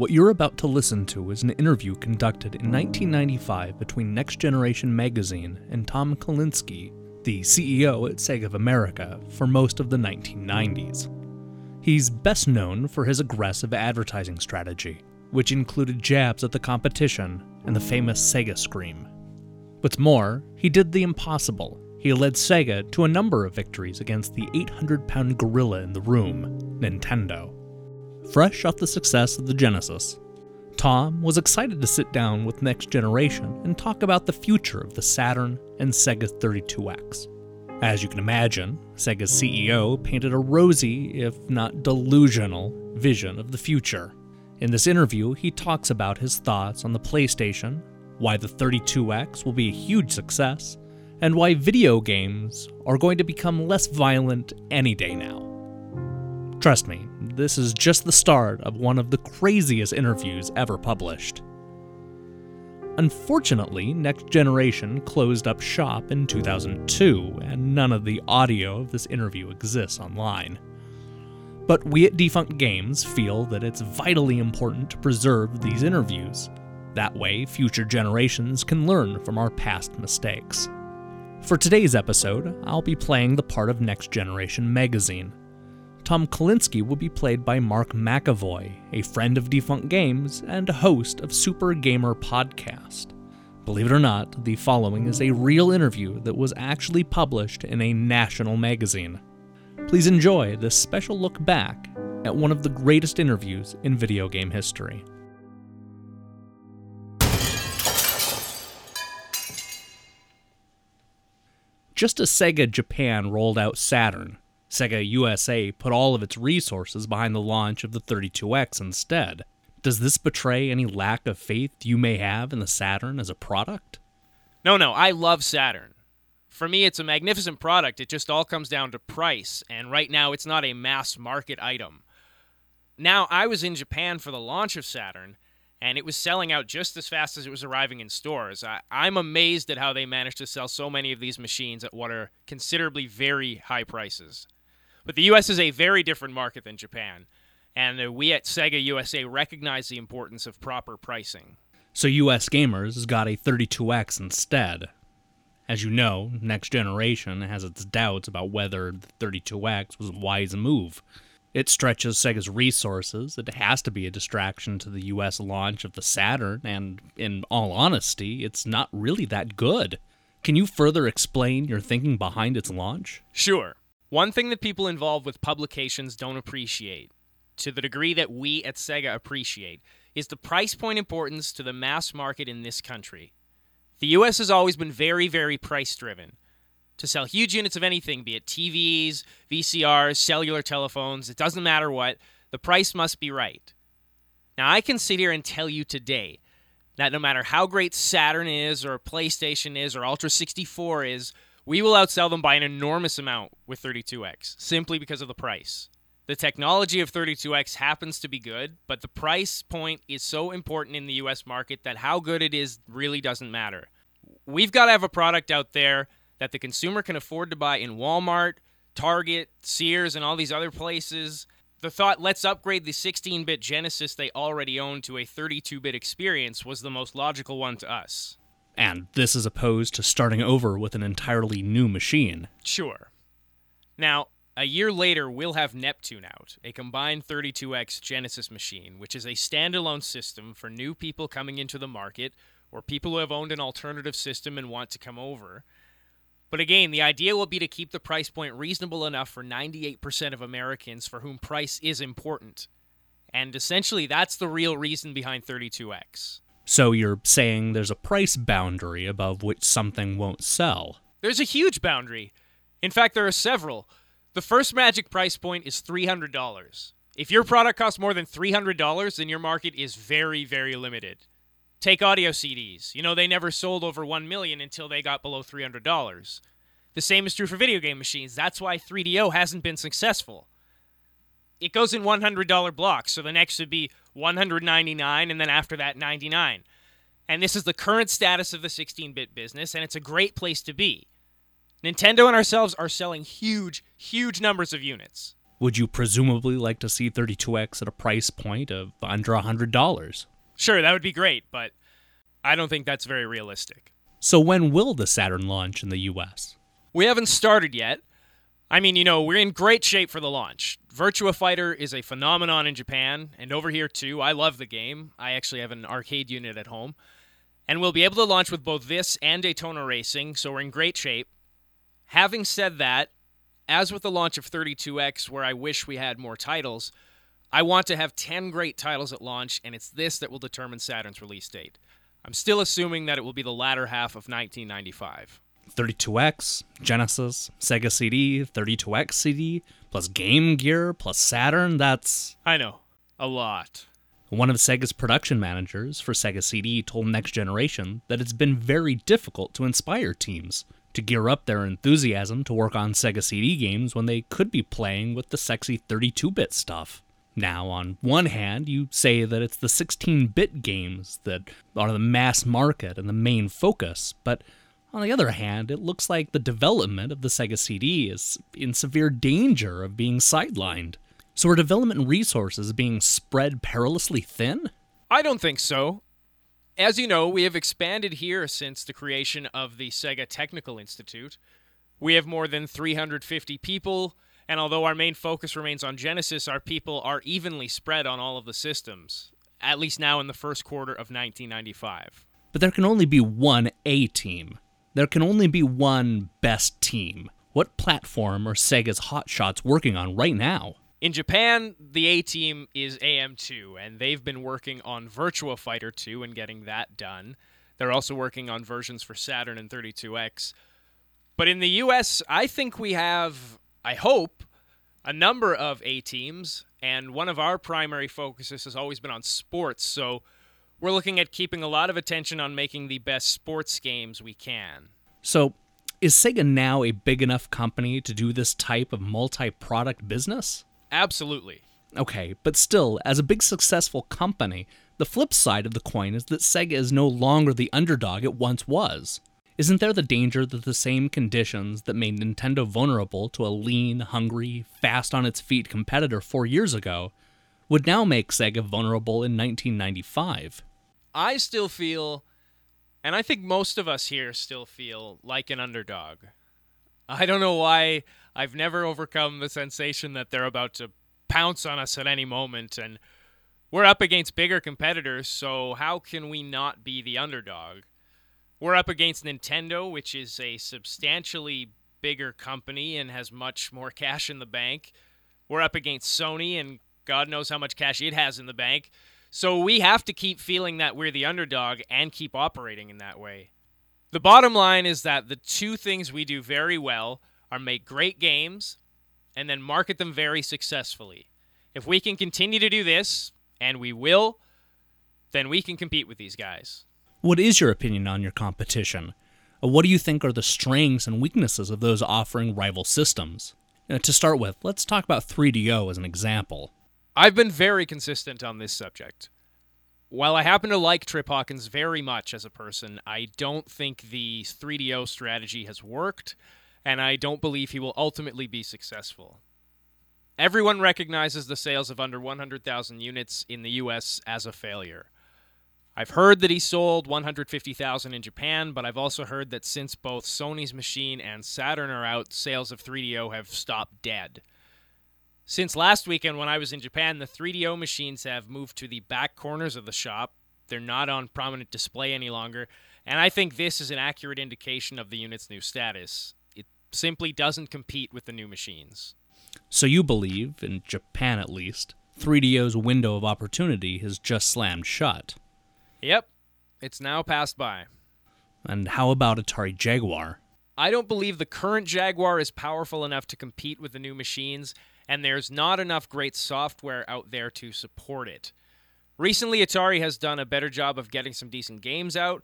What you're about to listen to is an interview conducted in 1995 between Next Generation Magazine and Tom Kalinske, the CEO at Sega of America for most of the 1990s. He's best known for his aggressive advertising strategy, which included jabs at the competition and the famous Sega Scream. What's more, he did the impossible. He led Sega to a number of victories against the 800 pound gorilla in the room, Nintendo. Fresh off the success of the Genesis, Tom was excited to sit down with Next Generation and talk about the future of the Saturn and Sega 32X. As you can imagine, Sega's CEO painted a rosy, if not delusional, vision of the future. In this interview, he talks about his thoughts on the PlayStation, why the 32X will be a huge success, and why video games are going to become less violent any day now. Trust me, this is just the start of one of the craziest interviews ever published. Unfortunately, Next Generation closed up shop in 2002, and none of the audio of this interview exists online. But we at Defunct Games feel that it's vitally important to preserve these interviews. That way, future generations can learn from our past mistakes. For today's episode, I'll be playing the part of Next Generation Magazine. Tom Kalinske will be played by Mark McAvoy, a friend of Defunct Games and host of Super Gamer Podcast. Believe it or not, the following is a real interview that was actually published in a national magazine. Please enjoy this special look back at one of the greatest interviews in video game history. Just as Sega Japan rolled out Saturn, Sega USA put all of its resources behind the launch of the 32X instead. Does this betray any lack of faith you may have in the Saturn as a product? No, no, I love Saturn. For me, it's a magnificent product. It just all comes down to price, and right now it's not a mass market item. Now, I was in Japan for the launch of Saturn, and it was selling out just as fast as it was arriving in stores. I, am amazed at how they managed to sell so many of these machines at what are considerably very high prices. But the US is a very different market than Japan, and uh, we at Sega USA recognize the importance of proper pricing. So US gamers got a 32X instead. As you know, Next Generation has its doubts about whether the 32X was a wise move. It stretches Sega's resources. It has to be a distraction to the US launch of the Saturn, and in all honesty, it's not really that good. Can you further explain your thinking behind its launch? Sure. One thing that people involved with publications don't appreciate, to the degree that we at Sega appreciate, is the price point importance to the mass market in this country. The US has always been very, very price driven. To sell huge units of anything, be it TVs, VCRs, cellular telephones, it doesn't matter what, the price must be right. Now, I can sit here and tell you today that no matter how great Saturn is, or PlayStation is, or Ultra 64 is, we will outsell them by an enormous amount with 32X, simply because of the price. The technology of 32X happens to be good, but the price point is so important in the US market that how good it is really doesn't matter. We've got to have a product out there that the consumer can afford to buy in Walmart, Target, Sears, and all these other places. The thought, let's upgrade the 16 bit Genesis they already own to a 32 bit experience, was the most logical one to us. And this is opposed to starting over with an entirely new machine. Sure. Now, a year later, we'll have Neptune out, a combined 32X Genesis machine, which is a standalone system for new people coming into the market or people who have owned an alternative system and want to come over. But again, the idea will be to keep the price point reasonable enough for 98% of Americans for whom price is important. And essentially, that's the real reason behind 32X. So you're saying there's a price boundary above which something won't sell? There's a huge boundary. In fact, there are several. The first magic price point is $300. If your product costs more than $300, then your market is very, very limited. Take audio CDs. You know, they never sold over 1 million until they got below $300. The same is true for video game machines. That's why 3DO hasn't been successful. It goes in $100 blocks, so the next would be 199 and then after that 99. And this is the current status of the 16-bit business and it's a great place to be. Nintendo and ourselves are selling huge, huge numbers of units. Would you presumably like to see 32X at a price point of under $100? Sure, that would be great, but I don't think that's very realistic. So, when will the Saturn launch in the US? We haven't started yet. I mean, you know, we're in great shape for the launch. Virtua Fighter is a phenomenon in Japan, and over here too. I love the game. I actually have an arcade unit at home. And we'll be able to launch with both this and Daytona Racing, so we're in great shape. Having said that, as with the launch of 32X, where I wish we had more titles, I want to have 10 great titles at launch, and it's this that will determine Saturn's release date. I'm still assuming that it will be the latter half of 1995. 32X, Genesis, Sega CD, 32X CD, plus Game Gear, plus Saturn, that's. I know. A lot. One of Sega's production managers for Sega CD told Next Generation that it's been very difficult to inspire teams to gear up their enthusiasm to work on Sega CD games when they could be playing with the sexy 32 bit stuff. Now, on one hand, you say that it's the 16 bit games that are the mass market and the main focus, but on the other hand, it looks like the development of the Sega CD is in severe danger of being sidelined. So, are development resources being spread perilously thin? I don't think so. As you know, we have expanded here since the creation of the Sega Technical Institute. We have more than 350 people, and although our main focus remains on Genesis, our people are evenly spread on all of the systems, at least now in the first quarter of 1995. But there can only be one A team. There can only be one best team. What platform are Sega's hotshots working on right now? In Japan, the A team is AM2, and they've been working on Virtua Fighter 2 and getting that done. They're also working on versions for Saturn and 32X. But in the US, I think we have, I hope, a number of A teams, and one of our primary focuses has always been on sports. So we're looking at keeping a lot of attention on making the best sports games we can. So, is Sega now a big enough company to do this type of multi product business? Absolutely. Okay, but still, as a big successful company, the flip side of the coin is that Sega is no longer the underdog it once was. Isn't there the danger that the same conditions that made Nintendo vulnerable to a lean, hungry, fast on its feet competitor four years ago would now make Sega vulnerable in 1995? I still feel, and I think most of us here still feel, like an underdog. I don't know why I've never overcome the sensation that they're about to pounce on us at any moment, and we're up against bigger competitors, so how can we not be the underdog? We're up against Nintendo, which is a substantially bigger company and has much more cash in the bank. We're up against Sony, and God knows how much cash it has in the bank. So we have to keep feeling that we're the underdog and keep operating in that way. The bottom line is that the two things we do very well are make great games and then market them very successfully. If we can continue to do this, and we will, then we can compete with these guys. What is your opinion on your competition? Uh, what do you think are the strengths and weaknesses of those offering rival systems? Uh, to start with, let's talk about 3DO as an example. I've been very consistent on this subject. While I happen to like Trip Hawkins very much as a person, I don't think the 3DO strategy has worked and I don't believe he will ultimately be successful. Everyone recognizes the sales of under 100,000 units in the US as a failure. I've heard that he sold 150,000 in Japan, but I've also heard that since both Sony's machine and Saturn are out, sales of 3DO have stopped dead. Since last weekend when I was in Japan, the 3DO machines have moved to the back corners of the shop. They're not on prominent display any longer, and I think this is an accurate indication of the unit's new status It simply doesn't compete with the new machines. So you believe, in Japan at least, 3DO's window of opportunity has just slammed shut? Yep, it's now passed by. And how about Atari Jaguar? I don't believe the current Jaguar is powerful enough to compete with the new machines, and there's not enough great software out there to support it. Recently, Atari has done a better job of getting some decent games out,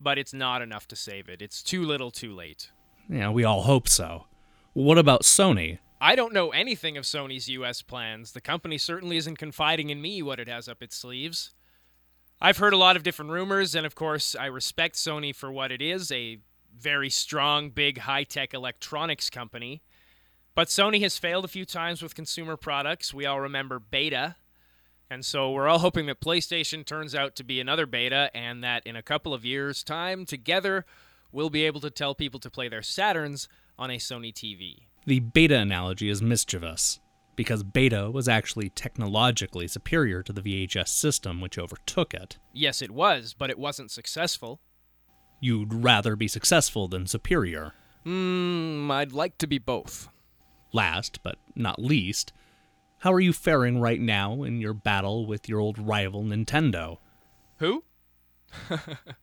but it's not enough to save it. It's too little too late. Yeah, we all hope so. What about Sony? I don't know anything of Sony's US plans. The company certainly isn't confiding in me what it has up its sleeves. I've heard a lot of different rumors, and of course, I respect Sony for what it is a very strong, big, high tech electronics company. But Sony has failed a few times with consumer products. We all remember Beta. And so we're all hoping that PlayStation turns out to be another beta and that in a couple of years' time, together, we'll be able to tell people to play their Saturns on a Sony TV. The beta analogy is mischievous, because beta was actually technologically superior to the VHS system which overtook it. Yes, it was, but it wasn't successful. You'd rather be successful than superior. Hmm, I'd like to be both. Last, but not least, how are you faring right now in your battle with your old rival Nintendo? Who? the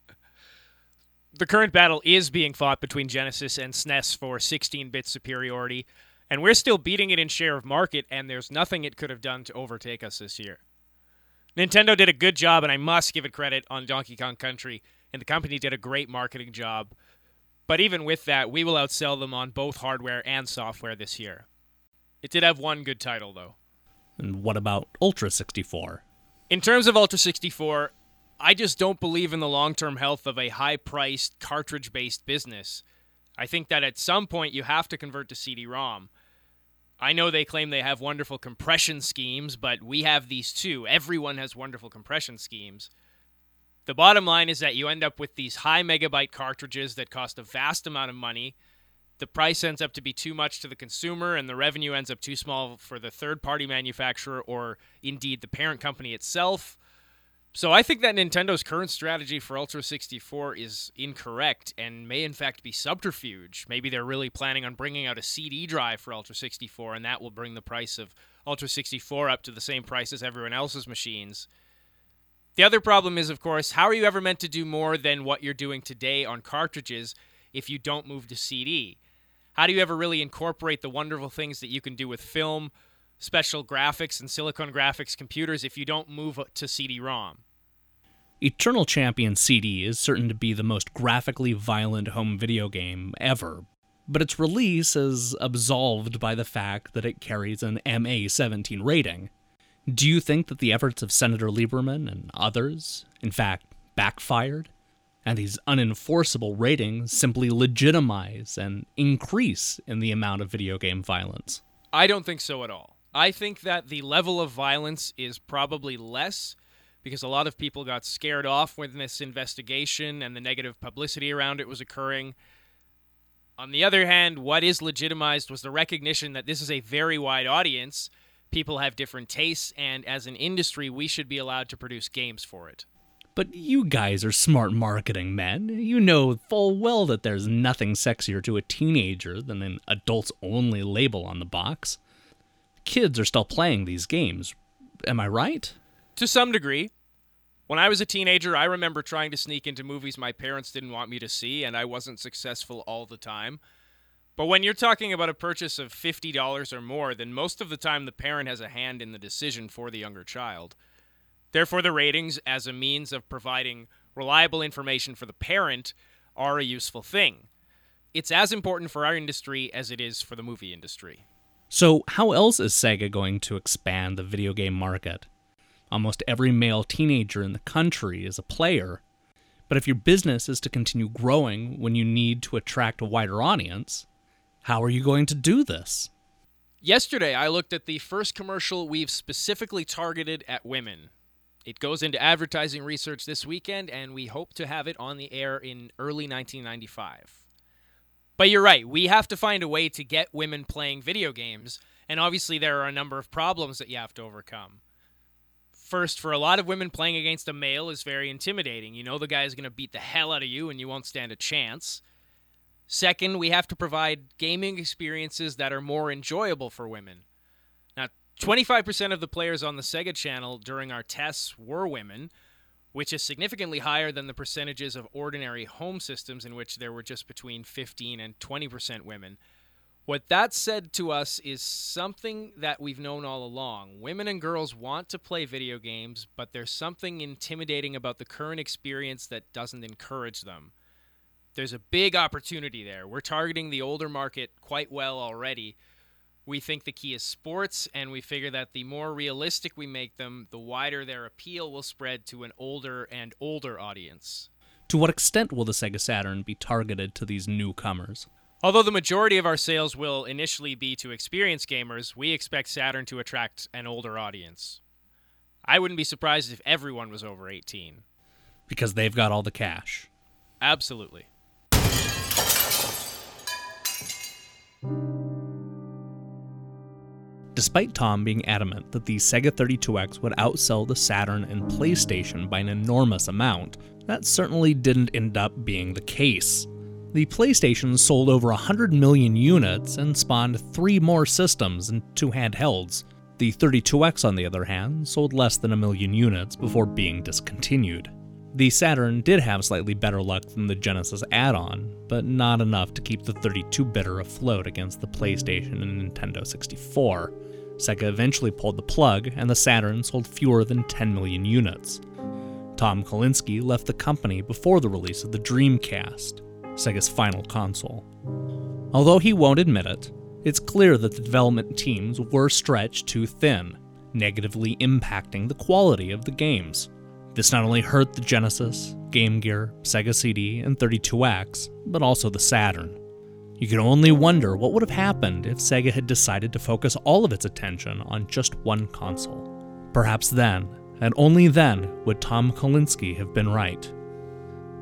current battle is being fought between Genesis and SNES for 16 bit superiority, and we're still beating it in share of market, and there's nothing it could have done to overtake us this year. Nintendo did a good job, and I must give it credit on Donkey Kong Country, and the company did a great marketing job. But even with that, we will outsell them on both hardware and software this year. It did have one good title, though. And what about Ultra 64? In terms of Ultra 64, I just don't believe in the long term health of a high priced cartridge based business. I think that at some point you have to convert to CD ROM. I know they claim they have wonderful compression schemes, but we have these too. Everyone has wonderful compression schemes. The bottom line is that you end up with these high megabyte cartridges that cost a vast amount of money. The price ends up to be too much to the consumer, and the revenue ends up too small for the third party manufacturer or indeed the parent company itself. So I think that Nintendo's current strategy for Ultra 64 is incorrect and may in fact be subterfuge. Maybe they're really planning on bringing out a CD drive for Ultra 64 and that will bring the price of Ultra 64 up to the same price as everyone else's machines. The other problem is of course, how are you ever meant to do more than what you're doing today on cartridges if you don't move to CD? How do you ever really incorporate the wonderful things that you can do with film, special graphics and silicon graphics computers if you don't move to CD-ROM. Eternal Champion CD is certain to be the most graphically violent home video game ever, but its release is absolved by the fact that it carries an MA 17 rating. Do you think that the efforts of Senator Lieberman and others, in fact, backfired? And these unenforceable ratings simply legitimize and increase in the amount of video game violence? I don't think so at all. I think that the level of violence is probably less because a lot of people got scared off when this investigation and the negative publicity around it was occurring. On the other hand, what is legitimized was the recognition that this is a very wide audience. People have different tastes, and as an industry, we should be allowed to produce games for it. But you guys are smart marketing men. You know full well that there's nothing sexier to a teenager than an adults only label on the box kids are still playing these games. Am I right? To some degree. When I was a teenager, I remember trying to sneak into movies my parents didn't want me to see, and I wasn't successful all the time. But when you're talking about a purchase of $50 or more, then most of the time the parent has a hand in the decision for the younger child. Therefore, the ratings, as a means of providing reliable information for the parent, are a useful thing. It's as important for our industry as it is for the movie industry. So, how else is Sega going to expand the video game market? Almost every male teenager in the country is a player. But if your business is to continue growing when you need to attract a wider audience, how are you going to do this? Yesterday, I looked at the first commercial we've specifically targeted at women. It goes into advertising research this weekend, and we hope to have it on the air in early 1995. But you're right. We have to find a way to get women playing video games. And obviously, there are a number of problems that you have to overcome. First, for a lot of women, playing against a male is very intimidating. You know the guy is going to beat the hell out of you and you won't stand a chance. Second, we have to provide gaming experiences that are more enjoyable for women. Now, 25% of the players on the Sega channel during our tests were women, which is significantly higher than the percentages of ordinary home systems in which there were just between 15 and 20% women. What that said to us is something that we've known all along. Women and girls want to play video games, but there's something intimidating about the current experience that doesn't encourage them. There's a big opportunity there. We're targeting the older market quite well already, we think the key is sports, and we figure that the more realistic we make them, the wider their appeal will spread to an older and older audience. To what extent will the Sega Saturn be targeted to these newcomers? Although the majority of our sales will initially be to experienced gamers, we expect Saturn to attract an older audience. I wouldn't be surprised if everyone was over 18. Because they've got all the cash. Absolutely. Despite Tom being adamant that the Sega 32X would outsell the Saturn and PlayStation by an enormous amount, that certainly didn't end up being the case. The PlayStation sold over 100 million units and spawned three more systems and two handhelds. The 32X, on the other hand, sold less than a million units before being discontinued. The Saturn did have slightly better luck than the Genesis add on, but not enough to keep the 32 bitter afloat against the PlayStation and Nintendo 64. Sega eventually pulled the plug, and the Saturn sold fewer than 10 million units. Tom Kalinske left the company before the release of the Dreamcast, Sega's final console. Although he won't admit it, it's clear that the development teams were stretched too thin, negatively impacting the quality of the games. This not only hurt the Genesis, Game Gear, Sega CD, and 32X, but also the Saturn. You can only wonder what would have happened if Sega had decided to focus all of its attention on just one console. Perhaps then, and only then, would Tom Kalinske have been right.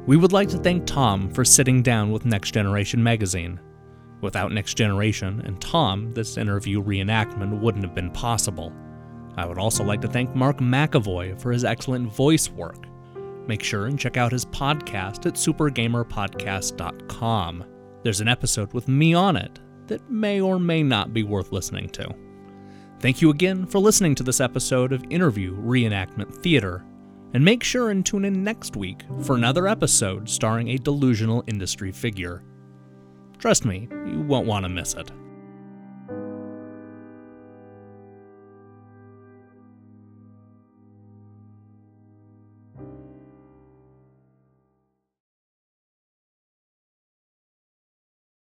We would like to thank Tom for sitting down with Next Generation magazine. Without Next Generation and Tom, this interview reenactment wouldn't have been possible. I would also like to thank Mark McAvoy for his excellent voice work. Make sure and check out his podcast at supergamerpodcast.com. There's an episode with me on it that may or may not be worth listening to. Thank you again for listening to this episode of Interview Reenactment Theater, and make sure and tune in next week for another episode starring a delusional industry figure. Trust me, you won't want to miss it.